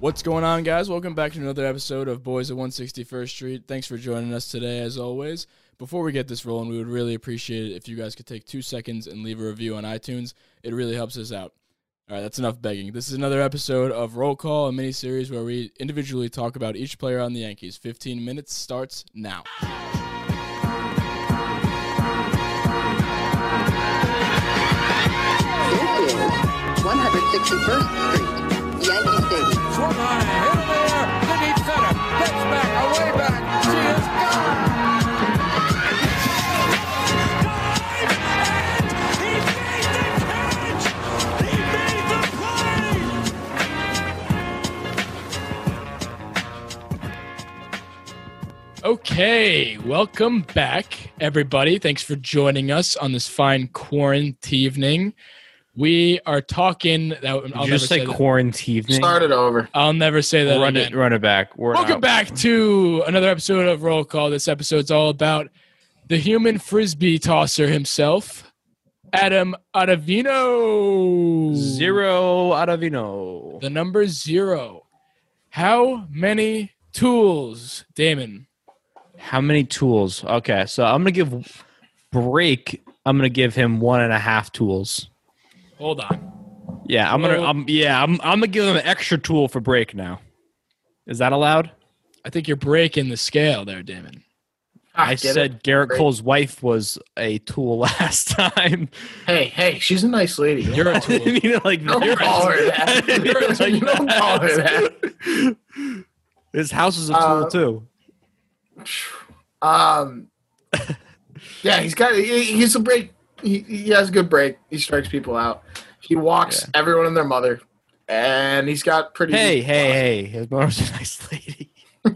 What's going on, guys? Welcome back to another episode of Boys at 161st Street. Thanks for joining us today, as always. Before we get this rolling, we would really appreciate it if you guys could take two seconds and leave a review on iTunes. It really helps us out. All right, that's enough begging. This is another episode of Roll Call, a mini series where we individually talk about each player on the Yankees. 15 minutes starts now. 161st Okay, welcome back, everybody. Thanks for joining us on this fine quarantine evening. We are talking. That, I'll Did never just say that. quarantine? Start it over. I'll never say that Run again. it, run it back. We're Welcome out. back to another episode of Roll Call. This episode's all about the human frisbee tosser himself, Adam Ottavino. Zero out of Vino. The number zero. How many tools, Damin? How many tools? Okay, so I'm gonna give break. I'm gonna give him one and a half tools. Hold on. Yeah, I'm gonna. I'm yeah. I'm. I'm gonna give him an extra tool for break now. Is that allowed? I think you're breaking the scale there, Damin. I get said it. Gerrit Break. Cole's wife was a tool last time. Hey, hey, she's a nice lady. You're a tool. didn't mean it like Don't that. call her that. I didn't like You don't call her that. His house is a tool Uh, too. Um, yeah, he's got. He, he's a break. He, he has a good break. He strikes people out. He walks everyone and their mother, and he's got pretty. Hey, hey, hey! His mother's a nice lady. Are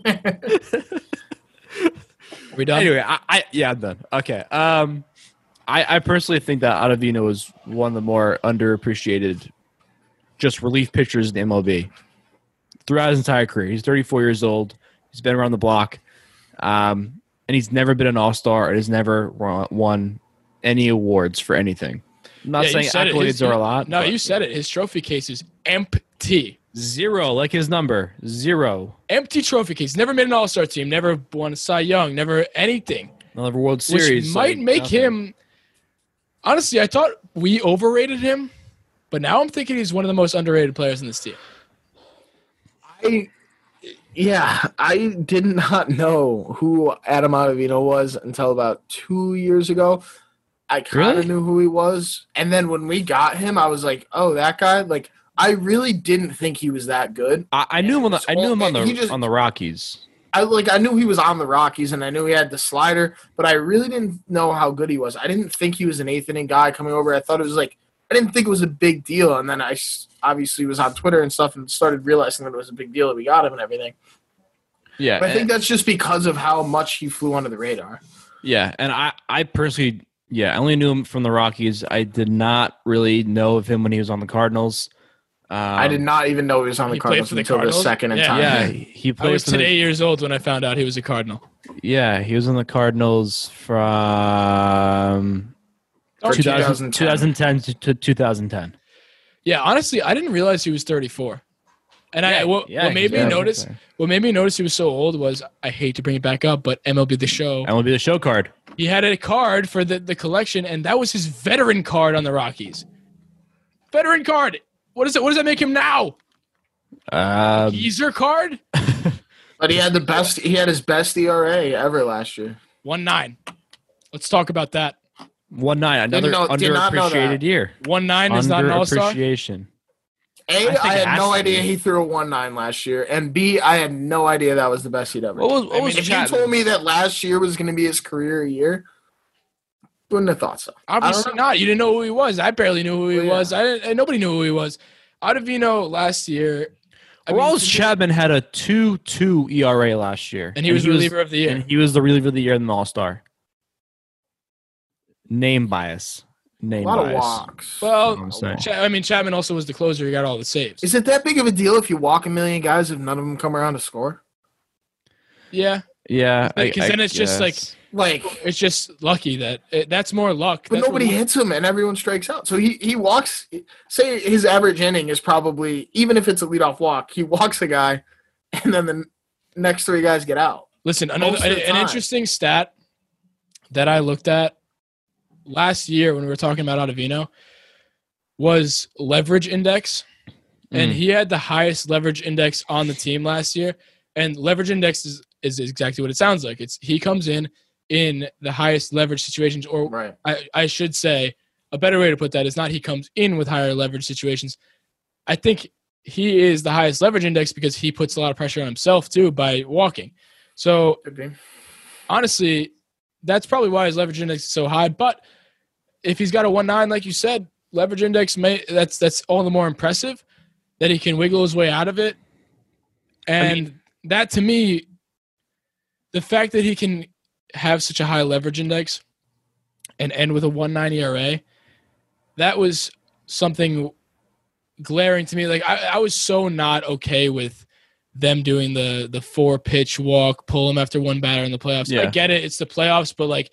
we done? Anyway, I, I yeah, I'm done. Okay. Um, I I personally think that Ottavino is one of the more underappreciated, just relief pitchers in the MLB. Throughout his entire career, he's 34 years old. He's been around the block, um, and he's never been an All Star. and Has never won- won any awards for anything. I'm not Yeah, saying said it. accolades His- are a lot. No, but you said it. His trophy case is empty. zero, like his number, zero. Empty trophy case. Never made an All Star team. Never won a Cy Young. Never anything. Another World Series, which might like, make nothing. him. Honestly, I thought we overrated him, but now I'm thinking he's one of the most underrated players in this team. I, yeah, I did not know who Adam Ottavino was until about two years ago. I kind of Really? knew who he was, and then when we got him, I was like, "Oh, that guy!" Like, I really didn't think he was that good. I, I knew him on the I knew him on the just- on the Rockies. I like I knew he was on the Rockies and I knew he had the slider, but I really didn't know how good he was. I didn't think he was an eighth inning guy coming over. I thought it was like I didn't think it was a big deal, and then I obviously was on Twitter and stuff and started realizing that it was a big deal that we got him and everything. Yeah, But I think that's just because of how much he flew under the radar. Yeah, and I, I personally, yeah, I only knew him from the Rockies. I did not really know of him when he was on the Cardinals. Um, I did not even know he was on the Cardinals for the until Cardinals? the second in Yeah. time. Yeah, he I was for the- today years old when I found out he was a Cardinal. yeah, he was on the Cardinals from 2000 2010. 2010 to, to 2010. Yeah, honestly, I didn't realize he was 34. And I what, yeah, what made me notice what made me notice he was so old was I hate to bring it back up, but MLB the Show And will be the show card. he had a card for the, the collection, and that was his veteran card on the Rockies. Veteran card. What is it? What does that make him now? Um, Geezer card? But he had the best he had his best ERA ever last year. One nine. Let's talk about that. One nine, another know- did not know underappreciated year. One nine is not an all star. Underappreciation. A, I I, had no idea he threw a one nine last year, and B, I had no idea that was the best he'd ever. What was, done. what was if you told me that last year was going to be his career year, wouldn't have thought so. Obviously don't You didn't know who he was. I barely knew who he Well, yeah. was. I didn't, and nobody knew who he was. Ottavino last year. I mean, Aroldis to- Chapman had a 2 2 ERA last year. and he was the reliever of the year. And he was the reliever of the year in the All Star. Name bias. Name A Name lot of walks. Well, I'm saying. I mean, Chapman also was the closer. He got all the saves. Is it that big of a deal if you walk a million guys if none of them come around to score? yeah, Yeah. Because I then it's just like. Like, it's just lucky that it, that's more luck. but That's nobody hits him and everyone strikes out. So he he walks. Say his average inning is probably even if it's a leadoff walk, he walks a guy, and then the next three guys get out. Listen, another Most an interesting stat that I looked at last year when we were talking about Ottavino was leverage index, and Mm. he had the highest leverage index on the team last year. And leverage index is, is exactly what it sounds like. It's he comes in in the highest leverage situations, or Right. I, I should say a better way to put that is not he comes in with higher leverage situations. I think he is the highest leverage index because he puts a lot of pressure on himself too by walking. So honestly, that's probably why his leverage index is so high. But if he's got a one nine, like you said, leverage index may that's that's all the more impressive that he can wiggle his way out of it. And that to me, the fact that he can have such a high leverage index and end with a one nine ERA, that was something glaring to me. Like I, I was so not okay with them doing the the four pitch walk, pull him after one batter in the playoffs. I get it, it's the playoffs, but like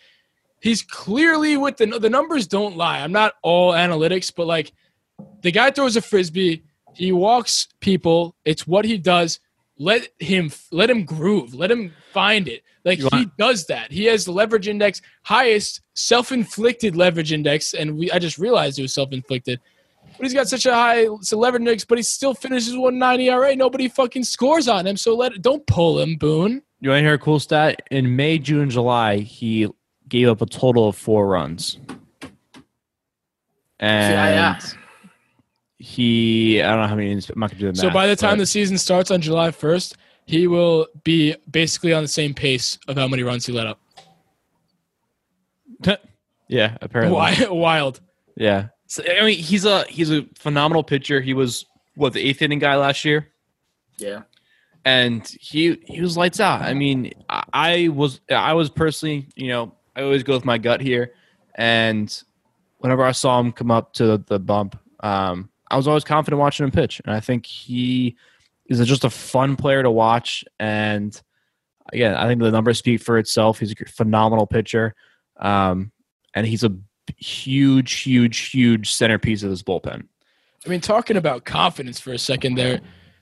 he's clearly with the the numbers don't lie. I'm not all analytics, but like the guy throws a frisbee, he walks people. It's what he does. Let him let him groove. Let him find it. Like You he does that. He has the leverage index, highest self-inflicted leverage index, and we I just realized it was self-inflicted. But he's got such a high leverage but he still finishes 190 ERA. Nobody fucking scores on him. So let don't pull him, Boone. You want to hear a cool stat? In May, June, July, he gave up a total of four runs. And yeah. he, I don't know how many. I'm not gonna do the So by the time the season starts on July 1st, he will be basically on the same pace of how many runs he let up. yeah, apparently, Wild. yeah. So, I mean, he's a he's a phenomenal pitcher. He was what the eighth inning guy last year. Yeah. and he he was lights out. I mean, I, I was I was personally, you know, I always go with my gut here, and whenever I saw him come up to the, the bump, um, I was always confident watching him pitch, and I think he is just a fun player to watch. And again, I think the numbers speak for itself. He's a phenomenal pitcher, um, and he's a huge, huge, huge centerpiece of this bullpen. I mean, talking about confidence for a second there,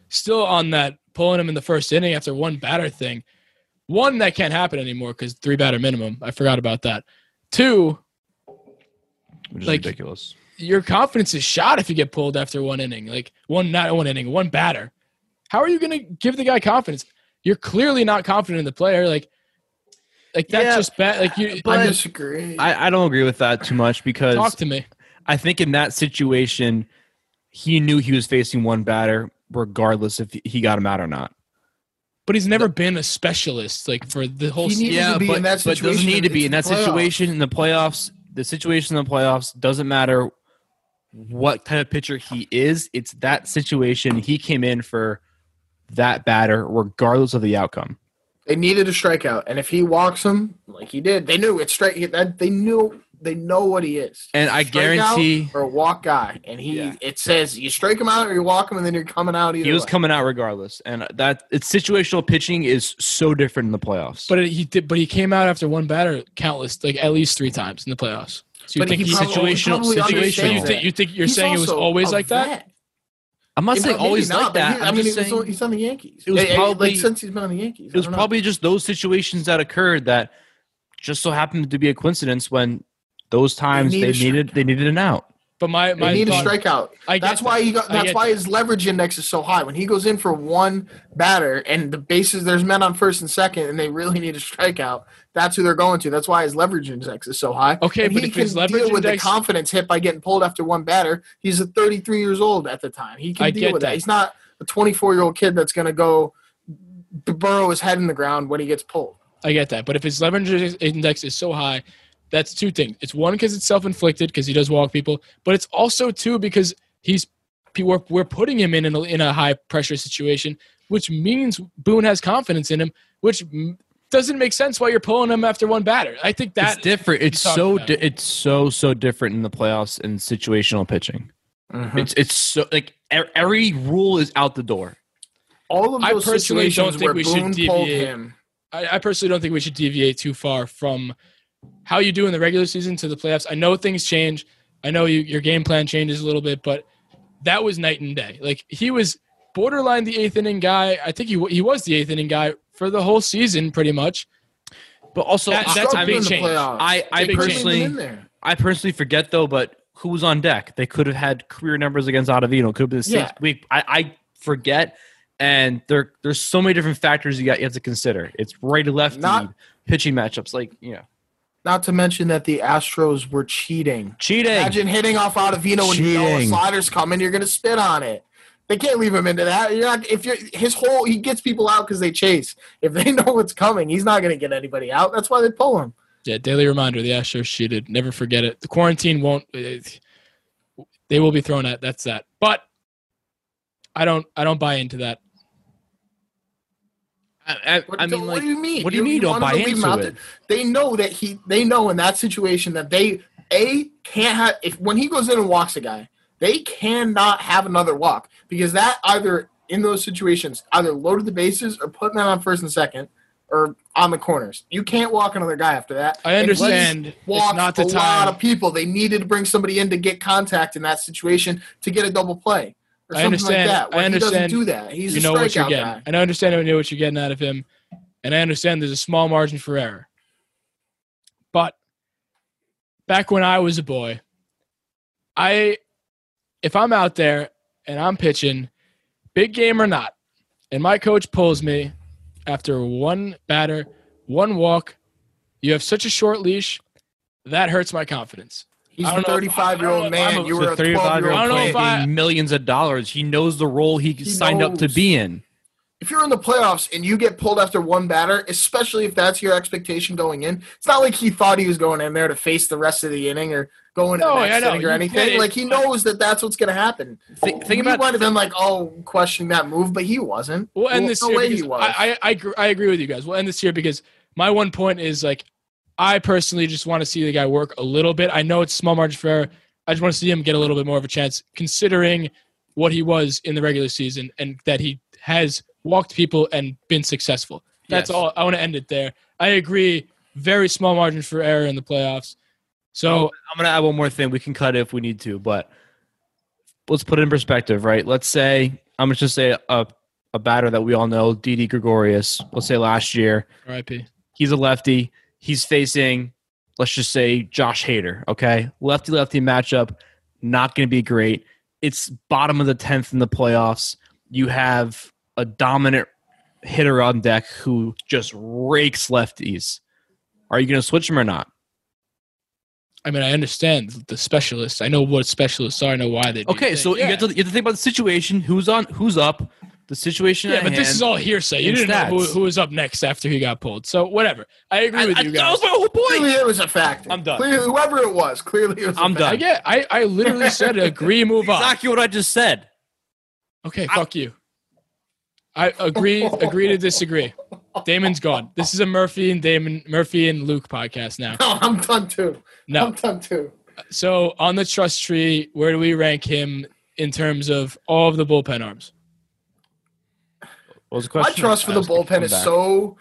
still on that pulling him in the first inning after one batter thing. One, that can't happen anymore because three batter minimum. I forgot about that. Two, Which is Like- ridiculous. your confidence is shot if you get pulled after one inning. Like one, not one inning, one batter. How are you going to give the guy confidence? You're clearly not confident in the player. Like, like that's Yeah, just bad. Like you, I disagree. I, I don't agree with that too much because talk to me. I think in that situation, he knew he was facing one batter, regardless if he got him out or not. But he's never been a specialist like for the whole. He season. needed to be but, in that but doesn't need to be in in that playoffs. situation in the playoffs. The situation in the playoffs doesn't matter what type of pitcher he is. It's that situation. He came in for that batter, regardless of the outcome. They needed a strikeout, and if he walks them like he did, they knew it's strike. That they knew they know what he is. And I guarantee or a walk guy, and he Yeah. it says you strike him out or you walk him, and then you're coming out. Either he was way. coming out regardless. And that it's situational pitching is so different in the playoffs. But he did. But he came out after one batter, countless, like at least three times in the playoffs. So you But think he he, probably- situational- he situational- You think, you think you're He's saying it was always a like that? I'm not saying always not, like that. he- I'm mean, was saying on- he's on the Yankees. It was Yeah, probably- like since he's been on the Yankees. it was I probably just those situations that occurred that just so happened to be a coincidence when those times need they needed they needed an out. But my They my need a thought- strikeout. I That's why that. he got. That's why that. his leverage index is so high. When he goes in for one batter and the bases, there's men on first and second, and they really need a strikeout. That's who they're going to. That's why his leverage index is so high. Okay, and but he if can his leverage deal with index- the confidence hit by getting pulled after one batter. He's a 33 years old at the time. He can I deal with that. that. He's not a 24 year old kid that's going to go burrow his head in the ground when he gets pulled. I get that. But if his leverage index is so high, that's two things. It's one because it's self inflicted because he does walk people, but it's also two because he's we're, we're putting him in in a, in a high pressure situation, which means Boone has confidence in him, which doesn't make sense why you're pulling him after one batter. I think that it's different. It's so di- it's so so different in the playoffs and situational pitching. Mhm. It's it's so like every rule is out the door. All of I those personally don't think where we should Boone pulled deviate. him. I, I personally don't think we should deviate too far from how you do in the regular season to the playoffs. I know things change. I know you, your game plan changes a little bit, but that was night and day. Like he was borderline the eighth inning guy. I think he he was the eighth inning guy for the whole season, pretty much. But also, That- I- that's a big in the change. I- I They personally- even. I personally forget though, but who was on deck? They could have had career numbers against Ottavino. Could have been the sixth Yeah. week. I, I forget, and there there's so many different factors you got you have to consider. It's righty lefty Not- pitching matchups, like you know, Not to mention that the Astros were cheating. cheating. Imagine hitting off Ottavino when you know a slider's coming, you're gonna spit on it. They can't leave him into that. You're not if you're his whole he gets people out because they chase. If they know what's coming, he's not gonna get anybody out. That's why they pull him. Yeah, daily reminder: the Astros cheated. Never forget it. The quarantine won't. Eh, they will be thrown at. That's that. But I don't. I don't buy into that. I, I, What, I mean, what like, do you mean? what do you mean don't buy to leave him into out it? They know that he. They know in that situation that they a can't have if when he goes in and walks a guy, they cannot have another walk because that either in those situations either loaded the bases or put men on first and second or on the corners. You can't walk another guy after that. I understand. Walked not the a lot of people. They needed to bring somebody in to get contact in that situation to get a double play I understand. like that. I understand. He doesn't do that. He's you know what you're getting. guy. And I understand I know what you're getting out of him. And I understand there's a small margin for error. But back when I was a boy, I if I'm out there and I'm pitching, big game or not, and my coach pulls me after one batter, one walk, you have such a short leash, that hurts my confidence. He's I a don't know if- 35 year I don't old know if I'm man. a- You were a a 12 35 year year I old don't know if kid. Making millions of dollars. He knows the role he, He signed up to be in. If you're in the playoffs and you get pulled after one batter, especially if that's your expectation going in, it's not like he thought he was going in there to face the rest of the inning or go into No, the I next know. inning or anything. Like he knows that that's what's going to happen. Think- think he about- might have been like, "Oh, questioning that move," but he wasn't. We'll end Well, this no here way he was. I, I, I, I agree with you guys. We'll end this here because my one point is like, I personally just want to see the guy work a little bit. I know it's small margin for error. I just want to see him get a little bit more of a chance, considering what he was in the regular season and that he has walked people and been successful. That's Yes. all. I want to end it there. I agree. Very small margin for error in the playoffs. So I'm gonna add one more thing. We can cut it if we need to, but let's put it in perspective, right? Let's say I'm going to just say a a batter that we all know, Didi Gregorius. Let's say last year RIP. he's a lefty. He's facing, let's just say Josh Hader. Okay, lefty lefty matchup, not going to be great. It's bottom of the tenth in the playoffs. You have a dominant hitter on deck who just rakes lefties. Are you going to switch him or not? I mean, I understand the specialists. I know what specialists are. I know why they. Okay, so you, have to, you have to think about the situation. Who's on? Who's up? The situation. Yeah, at but this is all hearsay. You didn't know who, who was up next after he got pulled. So whatever. I agree I, with I- you that guys. was my whole point. Clearly, it was a fact. I'm done. Clearly, whoever it was, clearly it was. a I'm factor. I done. get. I, I literally said agree, move on. Exactly what I just said. Okay, fuck you. I agree. Agree to disagree. Damin's gone. This is a Murphy and Damin, Murphy and Luke podcast now. No, I'm done too. No. I'm done too. So on the trust tree, where do we rank him in terms of all of the bullpen arms? What was the My trust for the bullpen is back. so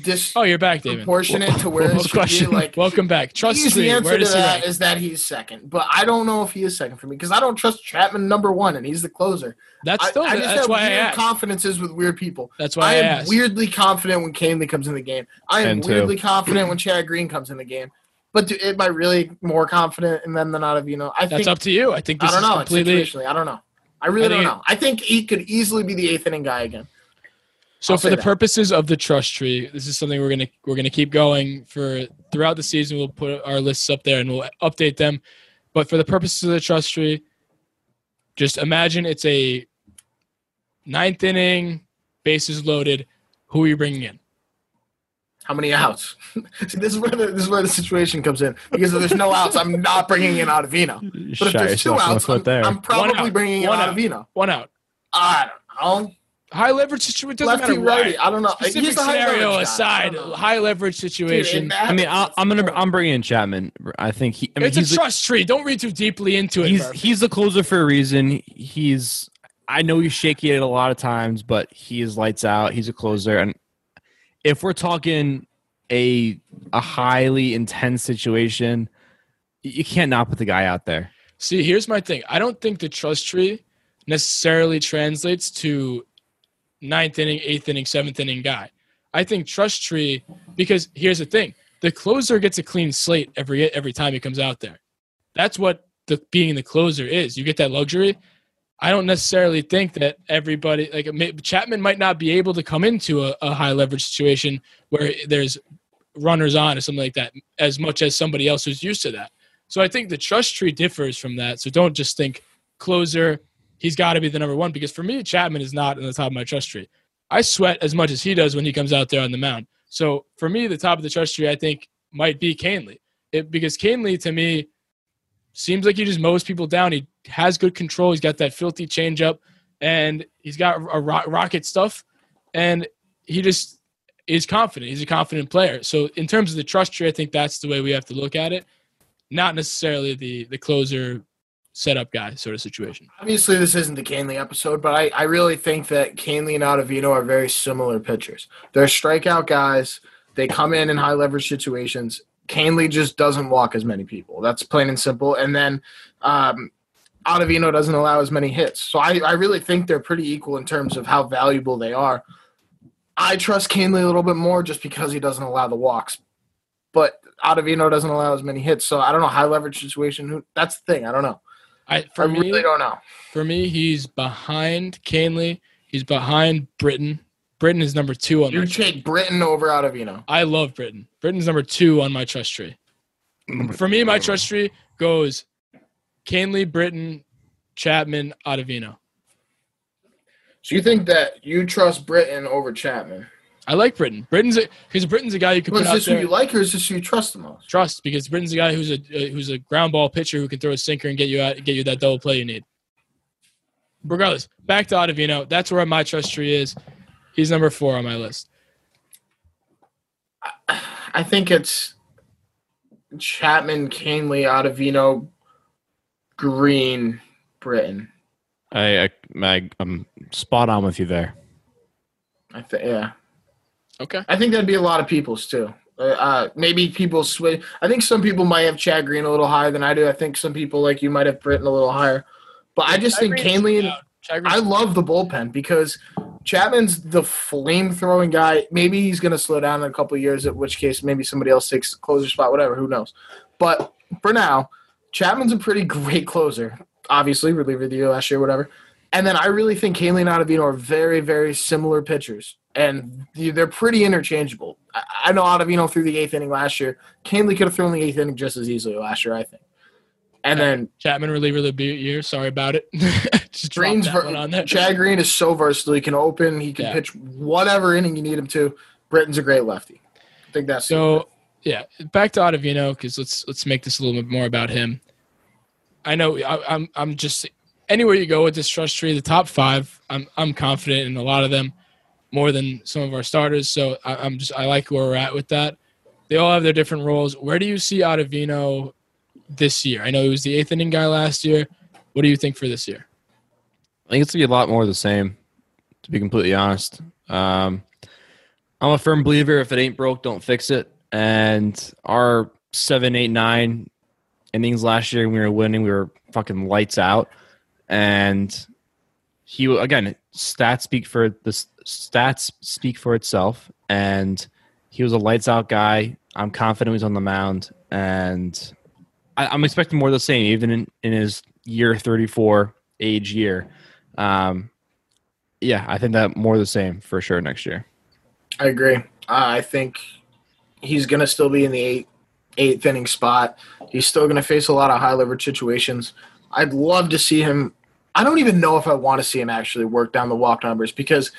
dis Oh, you're back, Damin. proportionate to where it should question? be. Like Welcome back. Trust is the answer to does he that rank? is that he's second, but I don't know if he is second for me because I don't trust Chapman number one, and he's the closer. That's I, still. I just that's have why I weird asked. confidences with weird people. That's why I I, am asked. weirdly confident when Kahnle comes in the game. I am weirdly confident when Chad Green comes in the game. But do, am I really more confident in them than out of you know? I That's think up to you. I think I this don't is know. completely. I don't know. I really I don't think know. I think he could easily be the eighth inning guy again. So I'll for the that. purposes of the trust tree, this is something we're gonna we're gonna keep going for throughout the season. We'll put our lists up there and we'll update them. But for the purposes of the trust tree, just imagine it's a ninth inning, bases loaded. Who are you bringing in? How many outs? See, this is where the, this is where the situation comes in. Because if there's no outs, I'm not bringing in Ottavino. But if Shot there's two yourself in the outs, foot I'm, there. I'm One probably out. bringing in One out. Ottavino. One out. I don't know. High leverage situation doesn't Lefty, matter. righty. I don't know. Specific He's the high scenario. I aside, high leverage situation. Dude, I mean, I, I'm gonna I'm bringing in Chapman. I think he. I mean, it's he's a the- trust tree. Don't read too deeply into it. he's Murph. he's the closer for a reason. He's I know he's shaky at a lot of times, but he is lights out. He's a closer, and if we're talking a a highly intense situation, you can't not put the guy out there. See, here's my thing. I don't think the trust tree necessarily translates to ninth inning, eighth inning, seventh inning guy. I think trust tree because here's the thing: the closer gets a clean slate every every time he comes out there. That's what the being the closer is. You get that luxury. I don't necessarily think that everybody like Chapman might not be able to come into a, a high leverage situation where there's runners on or something like that as much as somebody else who's used to that. So I think the trust tree differs from that. So don't just think closer, he's got to be the number one because for me, Chapman is not in the top of my trust tree. I sweat as much as he does when he comes out there on the mound. So for me, the top of the trust tree, I think, might be Kahnle. It, because Kahnle, to me, seems like he just mows people down. He has good control. He's got that filthy changeup, and he's got a ro- rocket stuff, and he just is confident. He's a confident player. So in terms of the trust tree, I think that's the way we have to look at it, not necessarily the the closer setup guy sort of situation. Obviously, this isn't the Kahnle episode, but I, I really think that Kahnle and Ottavino are very similar pitchers. They're strikeout guys. They come in in high leverage situations. Kahnle just doesn't walk as many people. That's plain and simple. And then um, Ottavino doesn't allow as many hits. So I, I really think they're pretty equal in terms of how valuable they are. I trust Kahnle a little bit more just because he doesn't allow the walks. But Ottavino doesn't allow as many hits. So I don't know. High leverage situation. That's the thing. I don't know. I for I me, really don't know. for me, he's behind Kahnle. He's behind Britton. Britton is number two on You take Britton over Ottavino. I love Britton. Britton's number two on my trust tree. For me, my trust tree goes Kahnle, Britton, Chapman, Ottavino. So you think that you trust Britton over Chapman? I like Britton. Britton's because Britton's a guy you can Well, put is out this who there. you like, or is this who you trust the most? trust because Britton's a guy who's a uh, who's a ground ball pitcher who can throw a sinker and get you out get you that double play you need. Regardless, back to Ottavino. That's where my trust tree is. He's number four on my list. I think it's Chapman, Kahnle, Ottavino, Green, Britton. I, I, I I'm spot on with you there. I think, yeah. Okay. I think that'd be a lot of people's too. Uh, uh, maybe people switch. I think some people might have Chad Green a little higher than I do. I think some people like you might have Britton a little higher. But I just think Kahnle and I love the bullpen because Chapman's the flame throwing guy. Maybe he's going to slow down in a couple of years, at which case maybe somebody else takes the closer spot, whatever. Who knows? But for now, Chapman's a pretty great closer. Obviously, reliever of the year last year, whatever. And then I really think Kahnle and Ottavino are very, very similar pitchers, and they're pretty interchangeable. I- know Ottavino threw the eighth inning last year. Kahnle could have thrown the eighth inning just as easily last year, I think. And then Chapman reliever of the year. Sorry about it. Just Green's that ver- on there. Chad Green is so versatile. He can open. He can Yeah. pitch whatever inning you need him to. Britton's a great lefty. I think that's So yeah, back to Ottavino because let's let's make this a little bit more about him. I know I, I'm I'm just anywhere you go with this trust tree, the top five, I'm I'm confident in a lot of them more than some of our starters. So I, I'm just I like where we're at with that. They all have their different roles. Where do you see Ottavino this year? I know he was the eighth inning guy last year. What do you think for this year? I think it's gonna be a lot more the same, to be completely honest. Um, I'm a firm believer if it ain't broke, don't fix it. And our seven, eight, nine innings last year, we were winning, we were fucking lights out. And he again, stats speak for the stats speak for itself. And he was a lights out guy. I'm confident he's on the mound, and I, I'm expecting more of the same, even in, in his year 34 age year. Um, yeah, I think that more of the same for sure next year. I agree. Uh, I think he's going to still be in the eight, eighth inning spot. He's still going to face a lot of high leverage situations. I'd love to see him. I don't even know if I want to see him actually work down the walk numbers because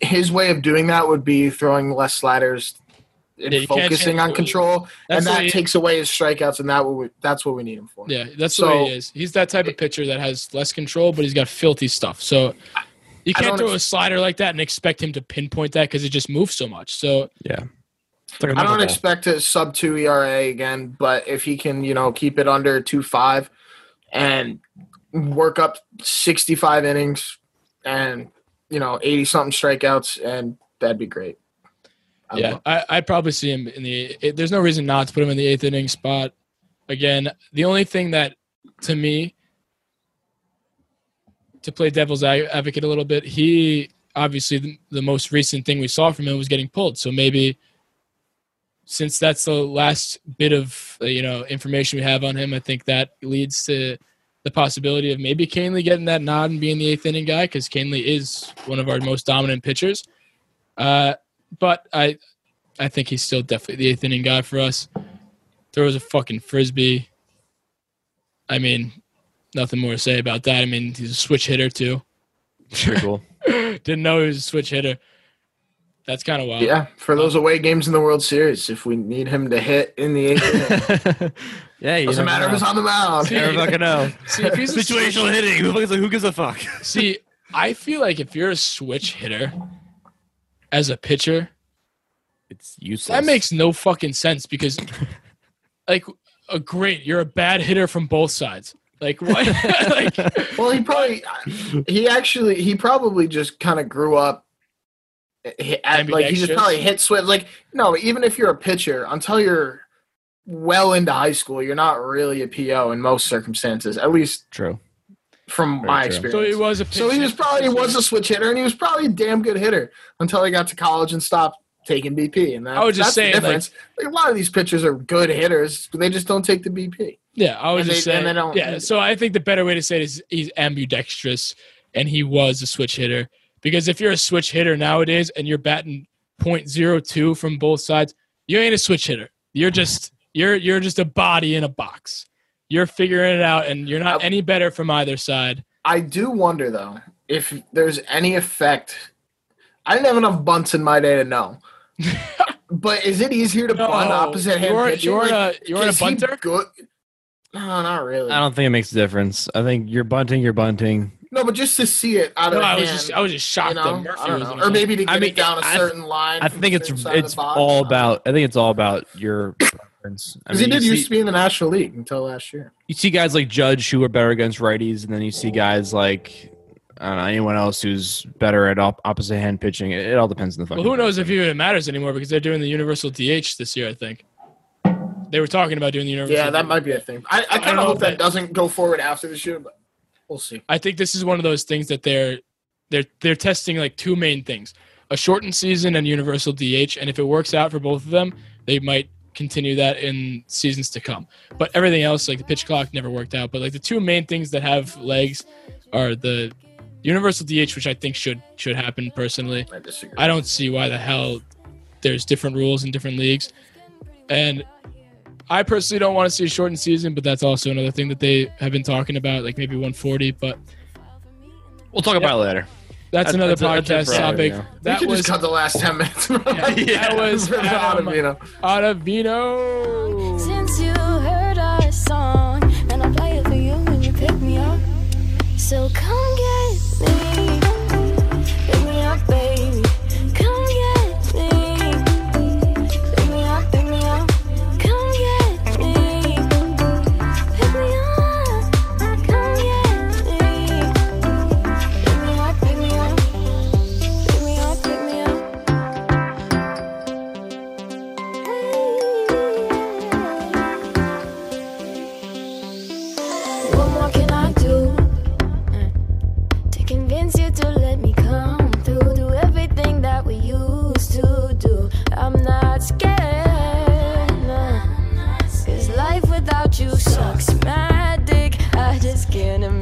his way of doing that would be throwing less sliders and Yeah, focusing on control, That's and that he- takes away his strikeouts, and that what we, that's what we need him for. Yeah, that's So- the way he is. He's that type of pitcher that has less control, but he's got filthy stuff. So you can't throw a slider like that and expect him to pinpoint that because it just moves so much. So Yeah. It's like a I don't knuckleball. expect a sub two ERA again, but if he can, you know, keep it under two five and work up sixty five innings and you know eighty something strikeouts, and that'd be great. I yeah, I, I'd probably see him in the. It, there's no reason not to put him in the eighth inning spot. Again, the only thing that to me to play devil's advocate a little bit, he obviously the, the most recent thing we saw from him was getting pulled. So maybe since that's the last bit of you know information we have on him, I think that leads to the possibility of maybe Kahnle getting that nod and being the eighth inning guy because Kahnle is one of our most dominant pitchers. Uh, but I, I think he's still definitely the eighth inning guy for us. Throws a fucking frisbee. I mean, nothing more to say about that. I mean, he's a switch hitter too. Pretty cool. Didn't know he was a switch hitter. That's kind of wild. yeah, for those away games in the World Series, if we need him to hit in the eighth inning, yeah, you doesn't never matter who's know. on the mound. You never fucking know. See, if he's a Situational hitting. Who, who gives a fuck? See, I feel like if you're a switch hitter as a pitcher, It's useless. that makes no fucking sense because, like, a great, you're a bad hitter from both sides. Like what? like, Well, he probably he actually he probably just kind of grew up. Eh, he, like he just probably hit switch. Like no, even if you're a pitcher, until you're well into high school, you're not really a PO in most circumstances. At least true. from Very my true. experience. so he was a. So he was probably he was a switch hitter, and he was probably a damn good hitter until he got to college and stopped taking BP. And that, I was just that's saying, the difference. Like, a lot of these pitchers are good hitters, but they just don't take the BP. Yeah, I was And just they- and saying. they don't- yeah, so I think the better way to say it is he's ambidextrous, and he was a switch hitter. Because if you're a switch hitter nowadays and you're batting .02 from both sides, you ain't a switch hitter. You're just you're you're just a body in a box. You're figuring it out, and you're not any better from either side. I do wonder though if there's any effect. I didn't have enough bunts in my day to know. but is it easier to No, bunt opposite hand you're- pitching? you're Like, a- you're a bunter? Good. No, not really. I don't think it makes a difference. I think you're bunting, you're bunting. no, but just to see it out No, of I was just I was just shocked you know, I don't was know. or maybe to get I mean, it down a I- certain line. I think it's certain side of it's all about. I think it's all about your preference. I Because mean, he did you used to be in the National League until last year. you see guys like Judge who are better against righties, and then you see guys like I don't know anyone else who's better at op- opposite hand pitching. It, it all depends on the. Well, who knows if even it matters anymore because they're doing the universal DH this year. I think they were talking about doing the universal. Yeah, that DH. might be a thing. I, I kind of hope that that- doesn't go forward after this year, but we'll see. I think this is one of those things that they're they're they're testing like two main things: a shortened season and universal DH. And if it works out for both of them, they might continue that in seasons to come. But everything else, like the pitch clock, never worked out. But like the two main things that have legs are the universal DH, which I think should should happen personally. I disagree. I don't see why the hell there's different rules in different leagues. And I personally don't want to see a shortened season, but that's also another thing that they have been talking about, like maybe 140. But We'll talk about it later. That's That's- another that's- that's podcast it for topic. Ottavino. we That could was just cut the last 10 minutes. Yeah, that was For the Adam Ottavino. Ottavino. Since you heard our song, and I play it for you when you pick me up. So come skin and